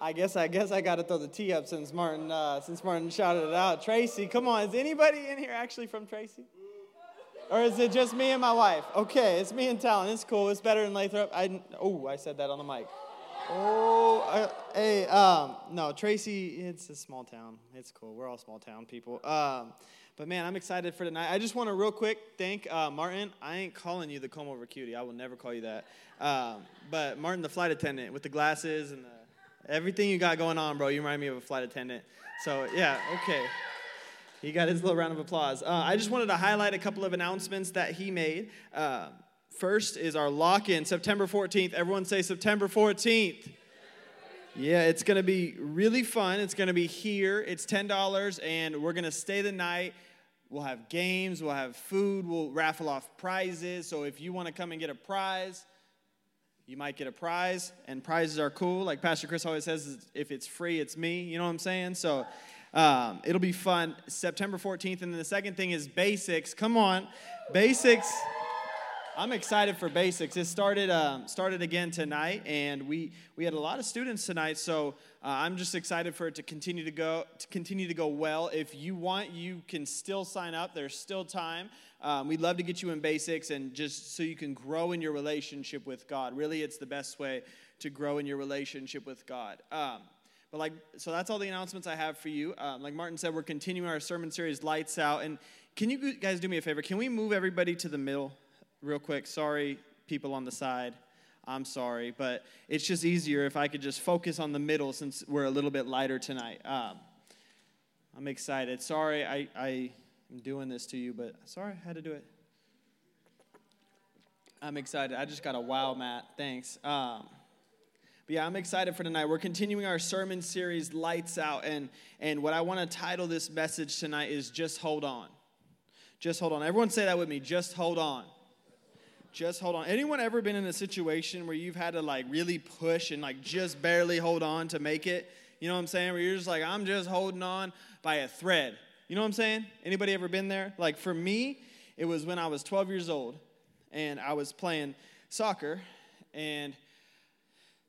I guess I guess I got to throw the tee up since Martin uh, since Martin shouted it out. Tracy, come on, is anybody in here actually from Tracy? Or is it just me and my wife? Okay, it's me and Talon. It's cool. It's better than Lathrop. I oh, I said that on the mic. Oh, uh, hey, um, no, Tracy. It's a small town. It's cool. We're all small town people. Um, but man, I'm excited for tonight. I just want to real quick thank uh, Martin. I ain't calling you the comb over cutie. I will never call you that. Um, but Martin, the flight attendant with the glasses and the, everything you got going on, bro. You remind me of a flight attendant. So yeah, okay. He got his little round of applause. Uh, I just wanted to highlight a couple of announcements that he made. Uh, first is our lock in, September 14th. Everyone say September 14th. Yeah, it's going to be really fun. It's going to be here. It's $10, and we're going to stay the night. We'll have games, we'll have food, we'll raffle off prizes. So if you want to come and get a prize, you might get a prize, and prizes are cool. Like Pastor Chris always says, if it's free, it's me. You know what I'm saying? So um, it'll be fun. September 14th. And then the second thing is basics. Come on. Basics. I'm excited for basics. It started um, started again tonight, and we we had a lot of students tonight. So uh, I'm just excited for it to continue to go to continue to go well. If you want, you can still sign up. There's still time. Um, we'd love to get you in basics, and just so you can grow in your relationship with God. Really, it's the best way to grow in your relationship with God. Um, but like, so that's all the announcements I have for you. Um, like Martin said, we're continuing our sermon series, Lights Out. And can you guys do me a favor? Can we move everybody to the middle? real quick. Sorry, people on the side. I'm sorry, but it's just easier if I could just focus on the middle since we're a little bit lighter tonight. Um, I'm excited. Sorry, I, I am doing this to you, but sorry I had to do it. I'm excited. I just got a wow, Matt. Thanks. Um, but yeah, I'm excited for tonight. We're continuing our sermon series, Lights Out, and and what I want to title this message tonight is Just Hold On. Just hold on. Everyone say that with me. Just hold on just hold on. Anyone ever been in a situation where you've had to like really push and like just barely hold on to make it? You know what I'm saying? Where you're just like, I'm just holding on by a thread. You know what I'm saying? Anybody ever been there? Like for me, it was when I was 12 years old and I was playing soccer and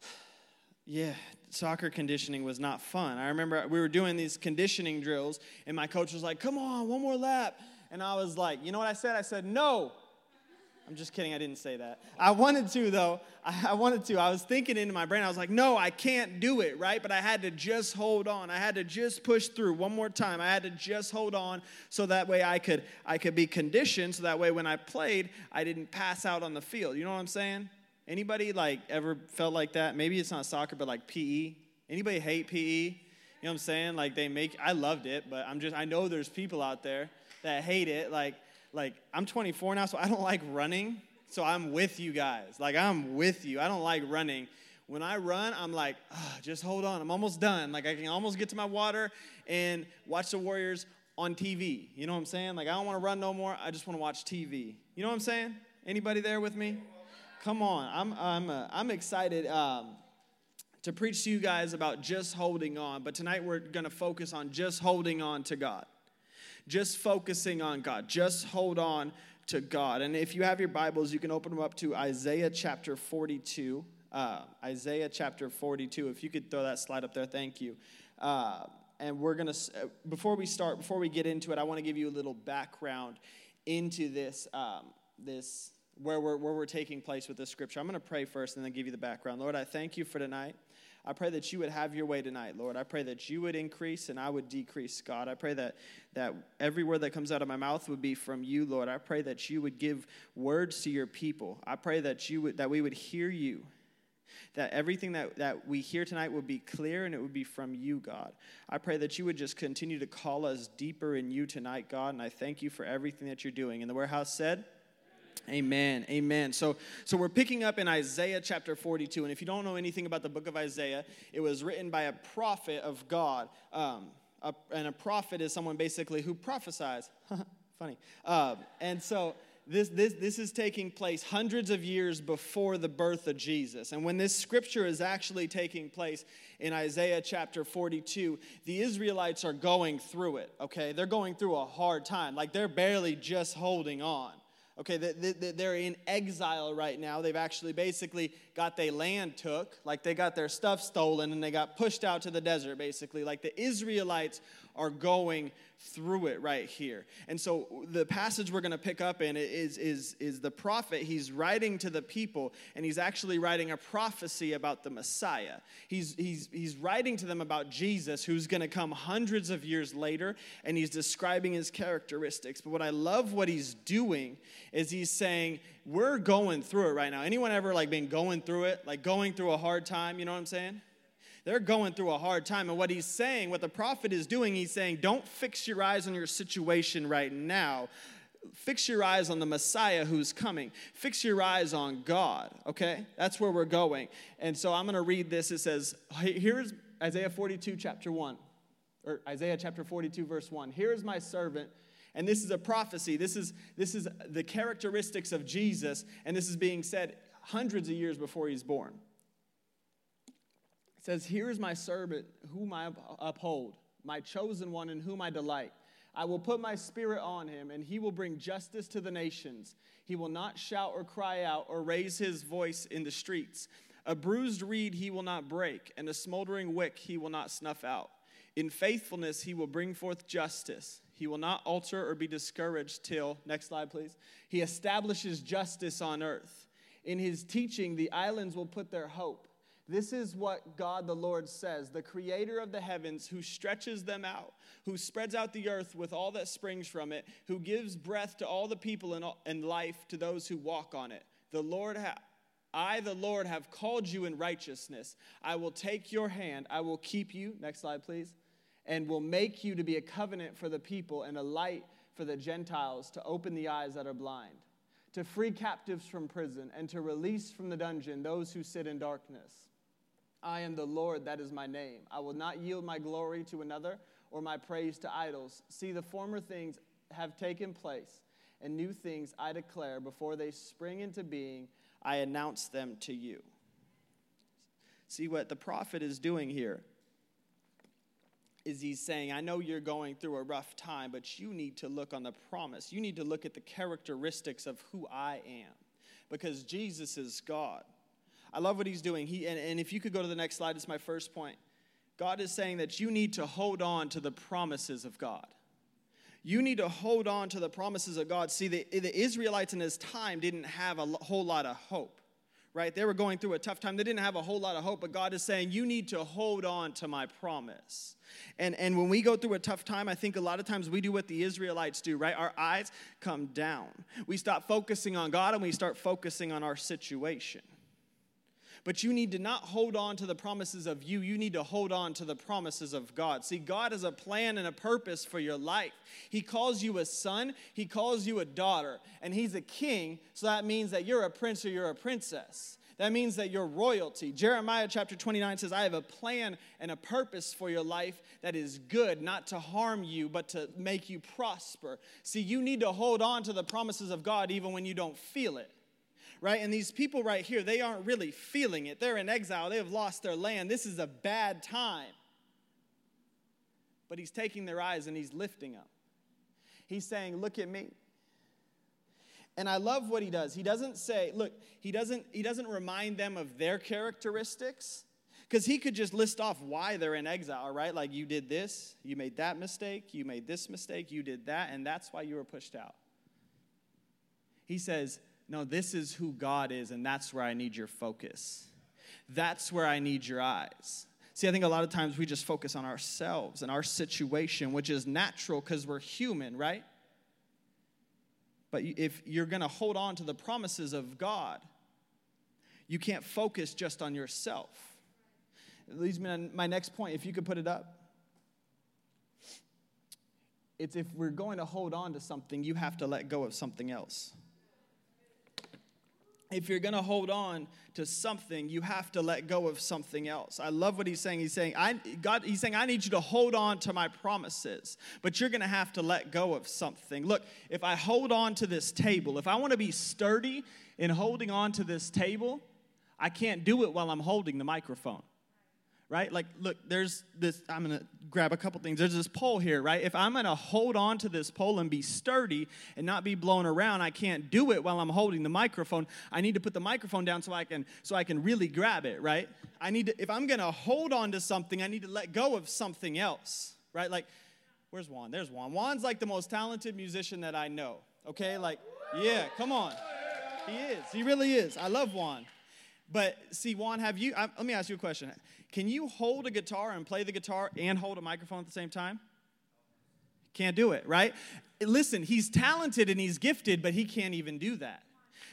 yeah, soccer conditioning was not fun. I remember we were doing these conditioning drills and my coach was like, "Come on, one more lap." And I was like, "You know what I said? I said, "No." I'm just kidding. I didn't say that. I wanted to, though. I, wanted to. I was thinking into my brain, I was like, no, I can't do it, right? But I had to just hold on. I had to just push through one more time. I had to just hold on so that way I could, I could be conditioned so that way when I played, I didn't pass out on the field. You know what I'm saying? Anybody like ever felt like that? Maybe it's not soccer, but like PE. Anybody hate PE? You know what I'm saying? Like they make, I loved it, but I'm just, I know there's people out there that hate it. Like, like I'm 24 now, so I don't like running. So I'm with you guys. Like I'm with you. I don't like running. When I run, I'm like, oh, just hold on. I'm almost done. Like I can almost get to my water and watch the Warriors on TV. You know what I'm saying? Like I don't want to run no more. I just want to watch TV. You know what I'm saying? Anybody there with me? Come on. I'm I'm uh, I'm excited. Um, to preach to you guys about just holding on, but tonight we're going to focus on just holding on to God just focusing on God. Just hold on to God. And if you have your Bibles, you can open them up to Isaiah chapter 42. Uh, Isaiah chapter 42. If you could throw that slide up there, thank you. Uh, and we're going to, uh, before we start, before we get into it, I want to give you a little background into this, um, this where we're, where we're taking place with this scripture. I'm going to pray first and then give you the background. Lord, I thank you for tonight. I pray that you would have your way tonight, Lord. I pray that you would increase and I would decrease, God. I pray that, that every word that comes out of my mouth would be from you, Lord. I pray that you would give words to your people. I pray that you would that we would hear you. That everything that, that we hear tonight would be clear and it would be from you, God. I pray that you would just continue to call us deeper in you tonight, God, and I thank you for everything that you're doing. And the warehouse said, Amen. Amen. So, so we're picking up in Isaiah chapter 42. And if you don't know anything about the book of Isaiah, it was written by a prophet of God. Um, a, and a prophet is someone basically who prophesies. Funny. Um, and so this, this, this is taking place hundreds of years before the birth of Jesus. And when this scripture is actually taking place in Isaiah chapter 42, the Israelites are going through it, okay? They're going through a hard time. Like they're barely just holding on. Okay, they're in exile right now. They've actually basically got their land took, like they got their stuff stolen and they got pushed out to the desert, basically. Like the Israelites are going through it right here. And so the passage we're going to pick up in is, is, is the prophet. He's writing to the people, and he's actually writing a prophecy about the Messiah. He's, he's, he's writing to them about Jesus, who's going to come hundreds of years later, and he's describing his characteristics. But what I love what he's doing is he's saying, we're going through it right now. Anyone ever like been going through it, like going through a hard time? You know what I'm saying? They're going through a hard time. And what he's saying, what the prophet is doing, he's saying, don't fix your eyes on your situation right now. Fix your eyes on the Messiah who's coming. Fix your eyes on God, okay? That's where we're going. And so I'm going to read this. It says, here's Isaiah 42, chapter 1, or Isaiah chapter 42, verse 1. Here is my servant and this is a prophecy this is this is the characteristics of jesus and this is being said hundreds of years before he's born says, Here is my servant whom I uphold, my chosen one in whom I delight. I will put my spirit on him, and he will bring justice to the nations. He will not shout or cry out or raise his voice in the streets. A bruised reed he will not break, and a smoldering wick he will not snuff out. In faithfulness he will bring forth justice. He will not alter or be discouraged till, next slide please, he establishes justice on earth. In his teaching, the islands will put their hope. This is what God the Lord says, the creator of the heavens, who stretches them out, who spreads out the earth with all that springs from it, who gives breath to all the people and, life to those who walk on it. The Lord ha- I, the Lord, have called you in righteousness. I will take your hand, I will keep you, next slide, please, and will make you to be a covenant for the people and a light for the Gentiles to open the eyes that are blind, to free captives from prison, and to release from the dungeon those who sit in darkness I am the Lord, that is my name. I will not yield my glory to another or my praise to idols. See, the former things have taken place, and new things I declare before they spring into being, I announce them to you. See what the prophet is doing here is he's saying, I know you're going through a rough time, but you need to look on the promise. You need to look at the characteristics of who I am because Jesus is God. I love what he's doing. He, and, and if you could go to the next slide, it's my first point. God is saying that you need to hold on to the promises of God. You need to hold on to the promises of God. See, the, the Israelites in his time didn't have a whole lot of hope, right? They were going through a tough time. They didn't have a whole lot of hope, but God is saying, You need to hold on to my promise. And, and when we go through a tough time, I think a lot of times we do what the Israelites do, right? Our eyes come down. We stop focusing on God and we start focusing on our situation. But you need to not hold on to the promises of you. You need to hold on to the promises of God. See, God has a plan and a purpose for your life. He calls you a son, He calls you a daughter, and He's a king, so that means that you're a prince or you're a princess. That means that you're royalty. Jeremiah chapter 29 says, I have a plan and a purpose for your life that is good, not to harm you, but to make you prosper. See, you need to hold on to the promises of God even when you don't feel it right? And these people right here, they aren't really feeling it. They're in exile, they have lost their land. This is a bad time. But he's taking their eyes and he's lifting them. He's saying, Look at me. And I love what he does. He doesn't say, look, he doesn't, he doesn't remind them of their characteristics. Because he could just list off why they're in exile, right? Like, you did this, you made that mistake, you made this mistake, you did that, and that's why you were pushed out. He says, no, this is who God is, and that's where I need your focus. That's where I need your eyes. See, I think a lot of times we just focus on ourselves and our situation, which is natural because we're human, right? But if you're going to hold on to the promises of God, you can't focus just on yourself. It leads me to my next point. If you could put it up. It's if we're going to hold on to something, you have to let go of something else if you're going to hold on to something, you have to let go of something else. I love what he's saying. He's saying, I, God, he's saying, I need you to hold on to my promises, but you're going to have to let go of something. Look, if I hold on to this table, if I want to be sturdy in holding on to this table, I can't do it while I'm holding the microphone. Right? Like, look, there's this, I'm gonna grab a couple things. There's this pole here, right? If I'm gonna hold on to this pole and be sturdy and not be blown around, I can't do it while I'm holding the microphone. I need to put the microphone down so I can so I can really grab it, right? I need to, if I'm gonna hold on to something, I need to let go of something else, right? Like, where's Juan? There's Juan. Juan's like the most talented musician that I know. Okay, like, yeah, come on. He is. He really is. I love Juan. But see, Juan, have you, I, let me ask you a question. Can you hold a guitar and play the guitar and hold a microphone at the same time? Can't do it, right? Listen, he's talented and he's gifted, but he can't even do that.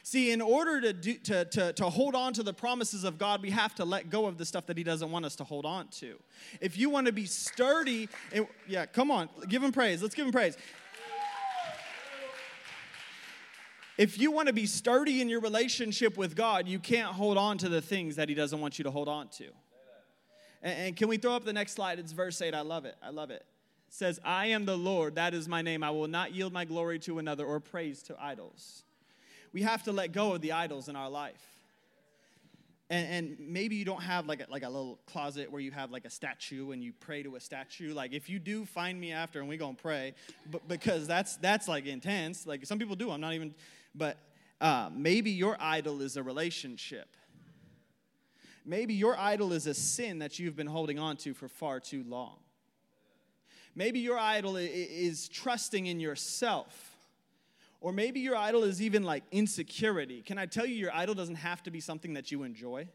See, in order to, do, to, to, to hold on to the promises of God, we have to let go of the stuff that He doesn't want us to hold on to. If you want to be sturdy, it, yeah, come on, give Him praise. Let's give Him praise. If you want to be sturdy in your relationship with God, you can't hold on to the things that He doesn't want you to hold on to. And, and can we throw up the next slide? It's verse 8. I love it. I love it. It says, I am the Lord, that is my name. I will not yield my glory to another or praise to idols. We have to let go of the idols in our life. And, and, maybe you don't have like a, like a little closet where you have like a statue and you pray to a statue. Like if you do, find me after and we gonna pray, but because that's that's like intense. Like some people do. I'm not even but uh, maybe your idol is a relationship. Maybe your idol is a sin that you've been holding on to for far too long. Maybe your idol is trusting in yourself. Or maybe your idol is even like insecurity. Can I tell you, your idol doesn't have to be something that you enjoy?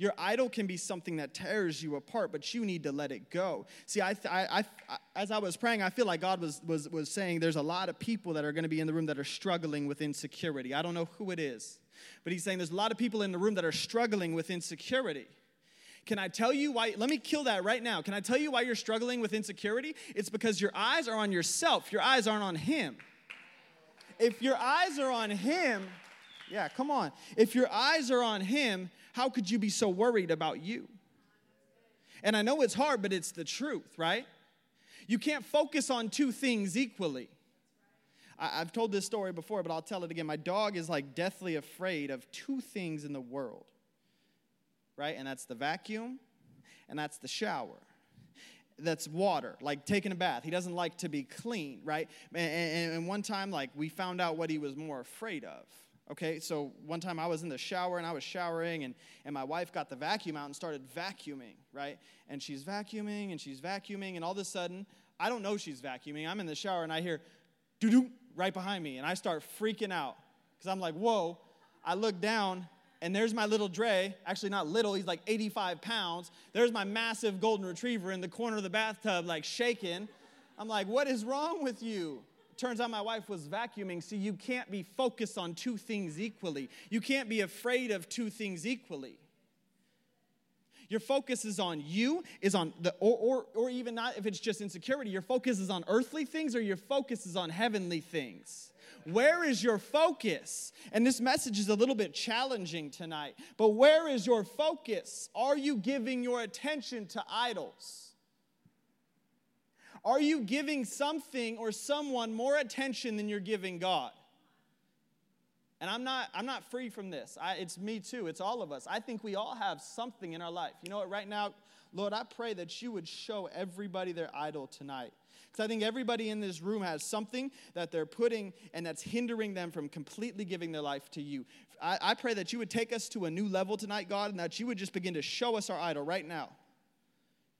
Your idol can be something that tears you apart, but you need to let it go. See, I, I, I, as I was praying, I feel like God was, was, was saying there's a lot of people that are going to be in the room that are struggling with insecurity. I don't know who it is, but He's saying there's a lot of people in the room that are struggling with insecurity. Can I tell you why? Let me kill that right now. Can I tell you why you're struggling with insecurity? It's because your eyes are on yourself, your eyes aren't on Him. If your eyes are on Him, yeah, come on. If your eyes are on Him, how could you be so worried about you? And I know it's hard, but it's the truth, right? You can't focus on two things equally. I, have told this story before, but I'll tell it again. My dog is like deathly afraid of two things in the world, right? And that's the vacuum and that's the shower. That's water, like taking a bath. He doesn't like to be clean, right? And, and, and one time, like, we found out what he was more afraid of Okay, so one time I was in the shower and I was showering, and, and my wife got the vacuum out and started vacuuming, right? And she's vacuuming and she's vacuuming, and all of a sudden, I don't know she's vacuuming. I'm in the shower and I hear doo doo right behind me, and I start freaking out because I'm like, whoa. I look down, and there's my little Dre. Actually, not little, he's like 85 pounds. There's my massive golden retriever in the corner of the bathtub, like shaking. I'm like, what is wrong with you? Turns out my wife was vacuuming. See, you can't be focused on two things equally. You can't be afraid of two things equally. Your focus is on you, is on the, or, or, or even not if it's just insecurity, your focus is on earthly things or your focus is on heavenly things. Where is your focus? And this message is a little bit challenging tonight, but where is your focus? Are you giving your attention to idols? Are you giving something or someone more attention than you're giving God? And I'm not, I'm not free from this. I, it's me too. It's all of us. I think we all have something in our life. You know what? Right now, Lord, I pray that you would show everybody their idol tonight. Because I think everybody in this room has something that they're putting and that's hindering them from completely giving their life to you. I, I pray that you would take us to a new level tonight, God, and that you would just begin to show us our idol right now.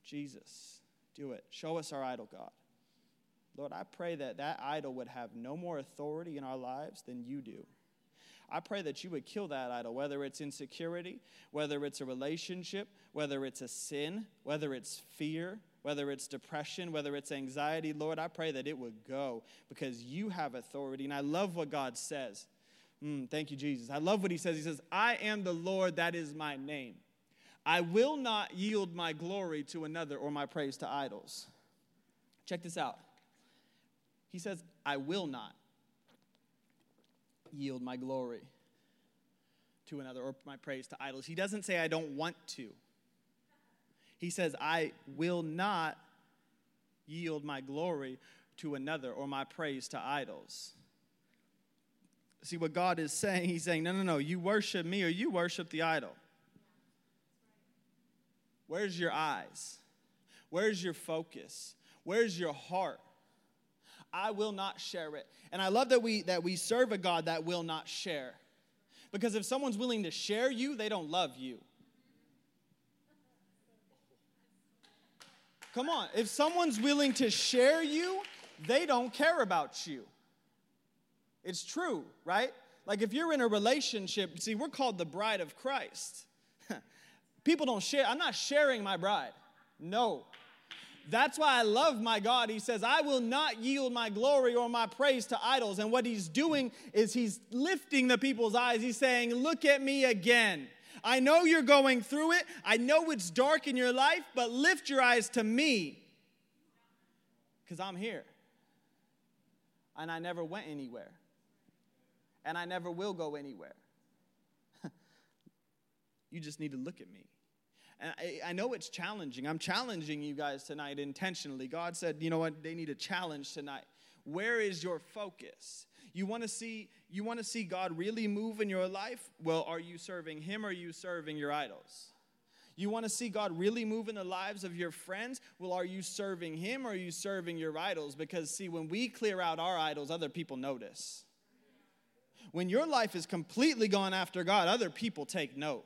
Jesus. Do it. Show us our idol, God. Lord, I pray that that idol would have no more authority in our lives than you do. I pray that you would kill that idol, whether it's insecurity, whether it's a relationship, whether it's a sin, whether it's fear, whether it's depression, whether it's anxiety. Lord, I pray that it would go because you have authority. And I love what God says. Mm, thank you, Jesus. I love what he says. He says, I am the Lord, that is my name. I will not yield my glory to another or my praise to idols. Check this out. He says, I will not yield my glory to another or my praise to idols. He doesn't say, I don't want to. He says, I will not yield my glory to another or my praise to idols. See what God is saying? He's saying, no, no, no, you worship me or you worship the idol. Where's your eyes? Where's your focus? Where's your heart? I will not share it. And I love that we that we serve a God that will not share. Because if someone's willing to share you, they don't love you. Come on. If someone's willing to share you, they don't care about you. It's true, right? Like if you're in a relationship, see, we're called the bride of Christ. People don't share. I'm not sharing my bride. No. That's why I love my God. He says, I will not yield my glory or my praise to idols. And what he's doing is he's lifting the people's eyes. He's saying, Look at me again. I know you're going through it. I know it's dark in your life, but lift your eyes to me because I'm here. And I never went anywhere. And I never will go anywhere. you just need to look at me. I, I, know it's challenging. I'm challenging you guys tonight intentionally. God said, you know what? They need a challenge tonight. Where is your focus? You want to see you want to see God really move in your life? Well, are you serving him or are you serving your idols? You want to see God really move in the lives of your friends? Well, are you serving him or are you serving your idols? Because see, when we clear out our idols, other people notice. When your life is completely gone after God, other people take note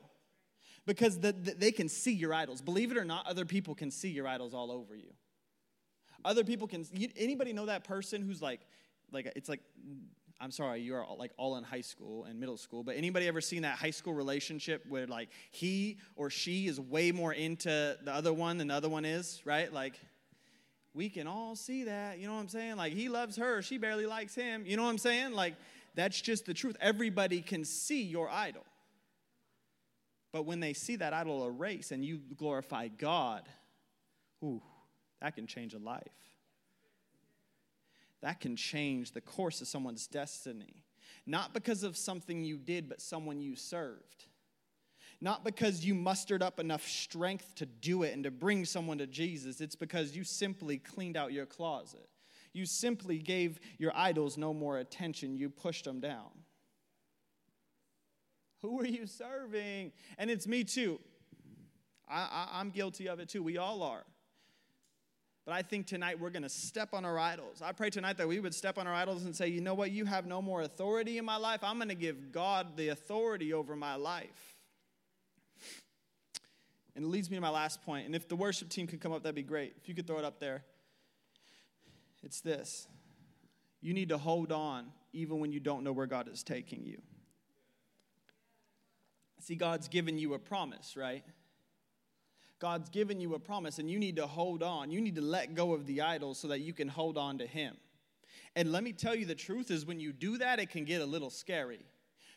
because the, the, they can see your idols. Believe it or not, other people can see your idols all over you. Other people can. Anybody know that person who's like, like it's like I'm sorry, you're all, like all in high school and middle school, but anybody ever seen that high school relationship where like he or she is way more into the other one than the other one is, right? Like we can all see that, you know what I'm saying? Like he loves her, she barely likes him, you know what I'm saying? Like that's just the truth. Everybody can see your idol. But when they see that idol erase and you glorify God, ooh, that can change a life that can change the course of someone's destiny. Not because of something you did, but someone you served. Not because you mustered up enough strength to do it and to bring someone to Jesus. It's because you simply cleaned out your closet. You simply gave your idols no more attention. You pushed them down. Who are you serving? And it's me too. I, I, I'm guilty of it too. We all are. But I think tonight we're going to step on our idols. I pray tonight that we would step on our idols and say, you know what? You have no more authority in my life. I'm going to give God the authority over my life. And it leads me to my last point. And if the worship team could come up, that'd be great. If you could throw it up there. It's this you need to hold on even when you don't know where God is taking you. See, God's given you a promise, right? God's given you a promise and you need to hold on. You need to let go of the idols so that you can hold on to Him. And let me tell you the truth is when you do that, it can get a little scary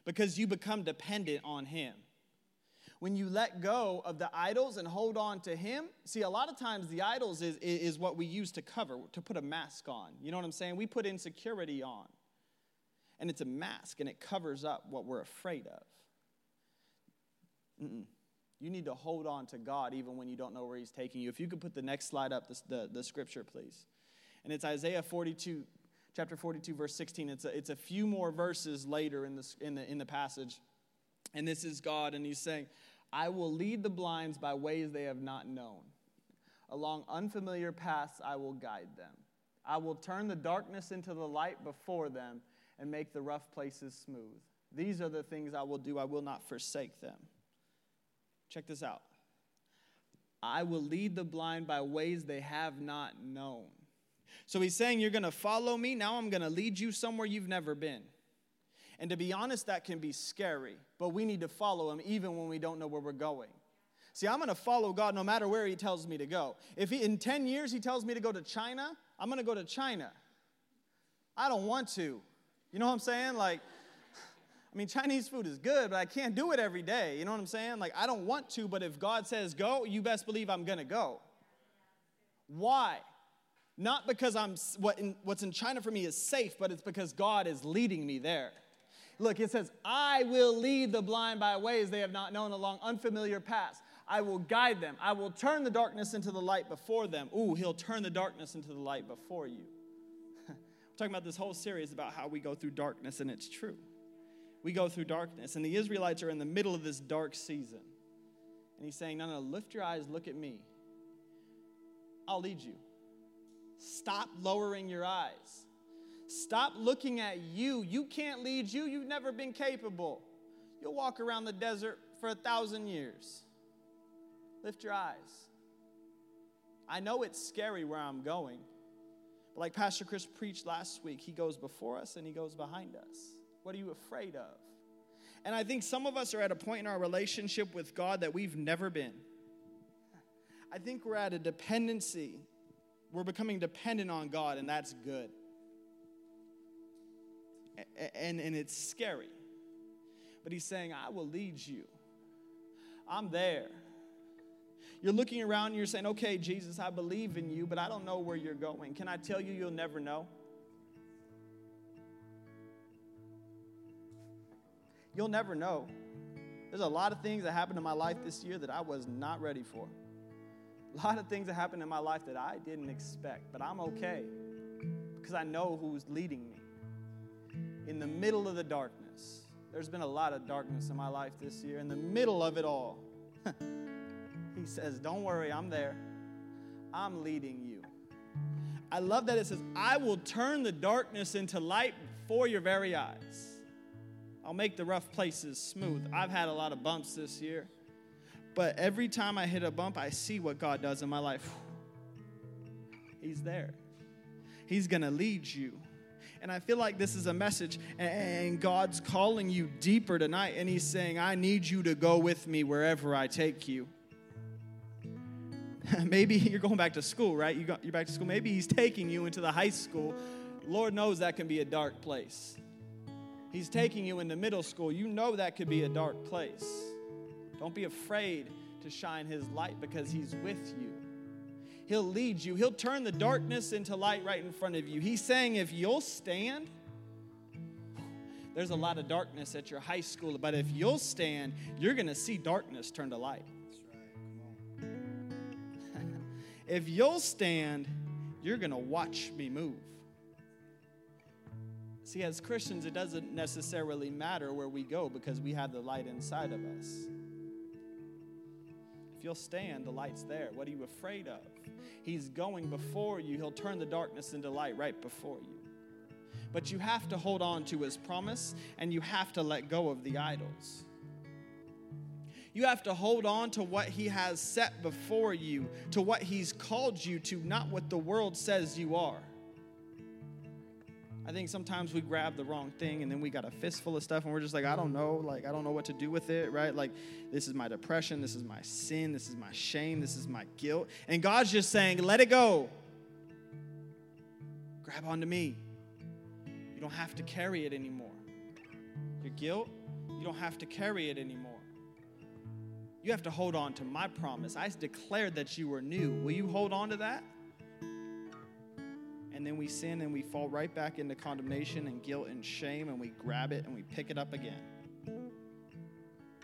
because you become dependent on Him. When you let go of the idols and hold on to Him, see, a lot of times the idols is, is what we use to cover, to put a mask on. You know what I'm saying? We put insecurity on. And it's a mask and it covers up what we're afraid of. Mm-mm. You need to hold on to God even when you don't know where He's taking you. If you could put the next slide up, the, the, the scripture, please. And it's Isaiah 42, chapter 42, verse 16. It's a, it's a few more verses later in, this, in, the, in the passage. And this is God, and He's saying, I will lead the blinds by ways they have not known. Along unfamiliar paths, I will guide them. I will turn the darkness into the light before them and make the rough places smooth. These are the things I will do. I will not forsake them. Check this out. I will lead the blind by ways they have not known. So he's saying, You're going to follow me. Now I'm going to lead you somewhere you've never been. And to be honest, that can be scary, but we need to follow him even when we don't know where we're going. See, I'm going to follow God no matter where he tells me to go. If he, in 10 years he tells me to go to China, I'm going to go to China. I don't want to. You know what I'm saying? Like, I mean, Chinese food is good, but I can't do it every day. You know what I'm saying? Like, I don't want to, but if God says go, you best believe I'm going to go. Why? Not because I'm what in, what's in China for me is safe, but it's because God is leading me there. Look, it says, I will lead the blind by ways they have not known along unfamiliar paths. I will guide them. I will turn the darkness into the light before them. Ooh, he'll turn the darkness into the light before you. We're talking about this whole series about how we go through darkness, and it's true we go through darkness. And the Israelites are in the middle of this dark season. And he's saying, No, no, lift your eyes, look at me. I'll lead you. Stop lowering your eyes. Stop looking at you. You can't lead you. You've never been capable. You'll walk around the desert for a thousand years. Lift your eyes. I know it's scary where I'm going. But like Pastor Chris preached last week, he goes before us and he goes behind us. What are you afraid of? And I think some of us are at a point in our relationship with God that we've never been. I think we're at a dependency. We're becoming dependent on God, and that's good. And, and it's scary. But he's saying, I will lead you. I'm there. You're looking around and you're saying, okay, Jesus, I believe in you, but I don't know where you're going. Can I tell you, you'll never know? You'll never know. There's a lot of things that happened in my life this year that I was not ready for. A lot of things that happened in my life that I didn't expect, but I'm okay because I know who's leading me. In the middle of the darkness, there's been a lot of darkness in my life this year. In the middle of it all, He says, Don't worry, I'm there. I'm leading you. I love that it says, I will turn the darkness into light before your very eyes. I'll make the rough places smooth. I've had a lot of bumps this year, but every time I hit a bump, I see what God does in my life. He's there, He's gonna lead you. And I feel like this is a message, and God's calling you deeper tonight, and He's saying, I need you to go with me wherever I take you. Maybe you're going back to school, right? You are back to school. Maybe He's taking you into the high school. Lord knows that can be a dark place. He's taking you into middle school. You know that could be a dark place. Don't be afraid to shine His light because He's with you. He'll lead you, He'll turn the darkness into light right in front of you. He's saying, if you'll stand, there's a lot of darkness at your high school, but if you'll stand, you're going to see darkness turn to light. if you'll stand, you're going to watch me move. See, as Christians, it doesn't necessarily matter where we go because we have the light inside of us. If you'll stand, the light's there. What are you afraid of? He's going before you. He'll turn the darkness into light right before you. But you have to hold on to his promise and you have to let go of the idols. You have to hold on to what he has set before you, to what he's called you to, not what the world says you are. I think sometimes we grab the wrong thing and then we got a fistful of stuff and we're just like, I don't know, like, I don't know what to do with it, right? Like, this is my depression, this is my sin, this is my shame, this is my guilt. And God's just saying, let it go. Grab onto me. You don't have to carry it anymore. Your guilt, you don't have to carry it anymore. You have to hold on to my promise. I declared that you were new. Will you hold on to that? And then we sin and we fall right back into condemnation and guilt and shame and we grab it and we pick it up again.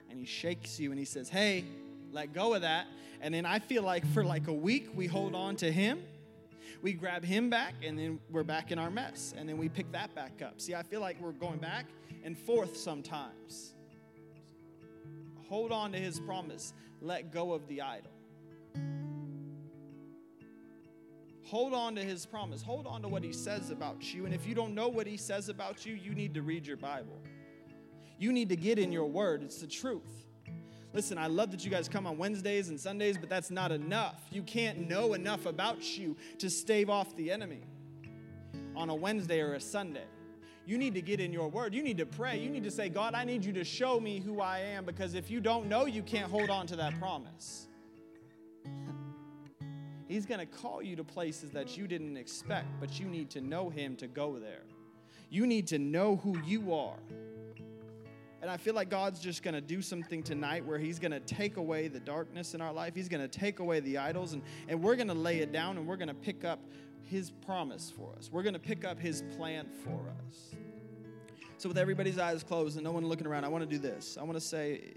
And he shakes you and he says, Hey, let go of that. And then I feel like for like a week we hold on to him. We grab him back and then we're back in our mess. And then we pick that back up. See, I feel like we're going back and forth sometimes. Hold on to his promise. Let go of the idol. Hold on to his promise. Hold on to what he says about you. And if you don't know what he says about you, you need to read your Bible. You need to get in your word. It's the truth. Listen, I love that you guys come on Wednesdays and Sundays, but that's not enough. You can't know enough about you to stave off the enemy on a Wednesday or a Sunday. You need to get in your word. You need to pray. You need to say, God, I need you to show me who I am because if you don't know, you can't hold on to that promise. He's going to call you to places that you didn't expect, but you need to know Him to go there. You need to know who you are. And I feel like God's just going to do something tonight where He's going to take away the darkness in our life. He's going to take away the idols, and, and we're going to lay it down and we're going to pick up His promise for us. We're going to pick up His plan for us. So, with everybody's eyes closed and no one looking around, I want to do this. I want to say,